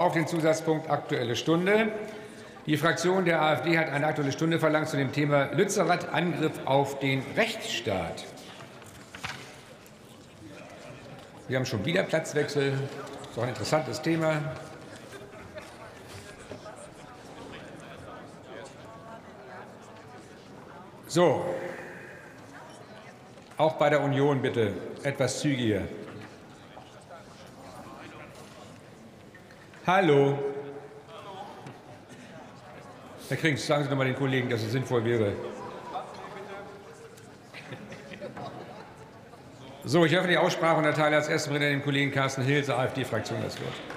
Auf den Zusatzpunkt Aktuelle Stunde. Die Fraktion der AfD hat eine Aktuelle Stunde verlangt zu dem Thema Lützerath Angriff auf den Rechtsstaat. Wir haben schon wieder Platzwechsel. Das ist doch ein interessantes Thema. So, auch bei der Union bitte etwas zügiger. Hallo. Herr Krings, sagen Sie doch mal den Kollegen, dass es sinnvoll wäre. So, ich öffne die Aussprache und erteile als ersten Redner dem Kollegen Carsten Hilse, AfD-Fraktion, das Wort.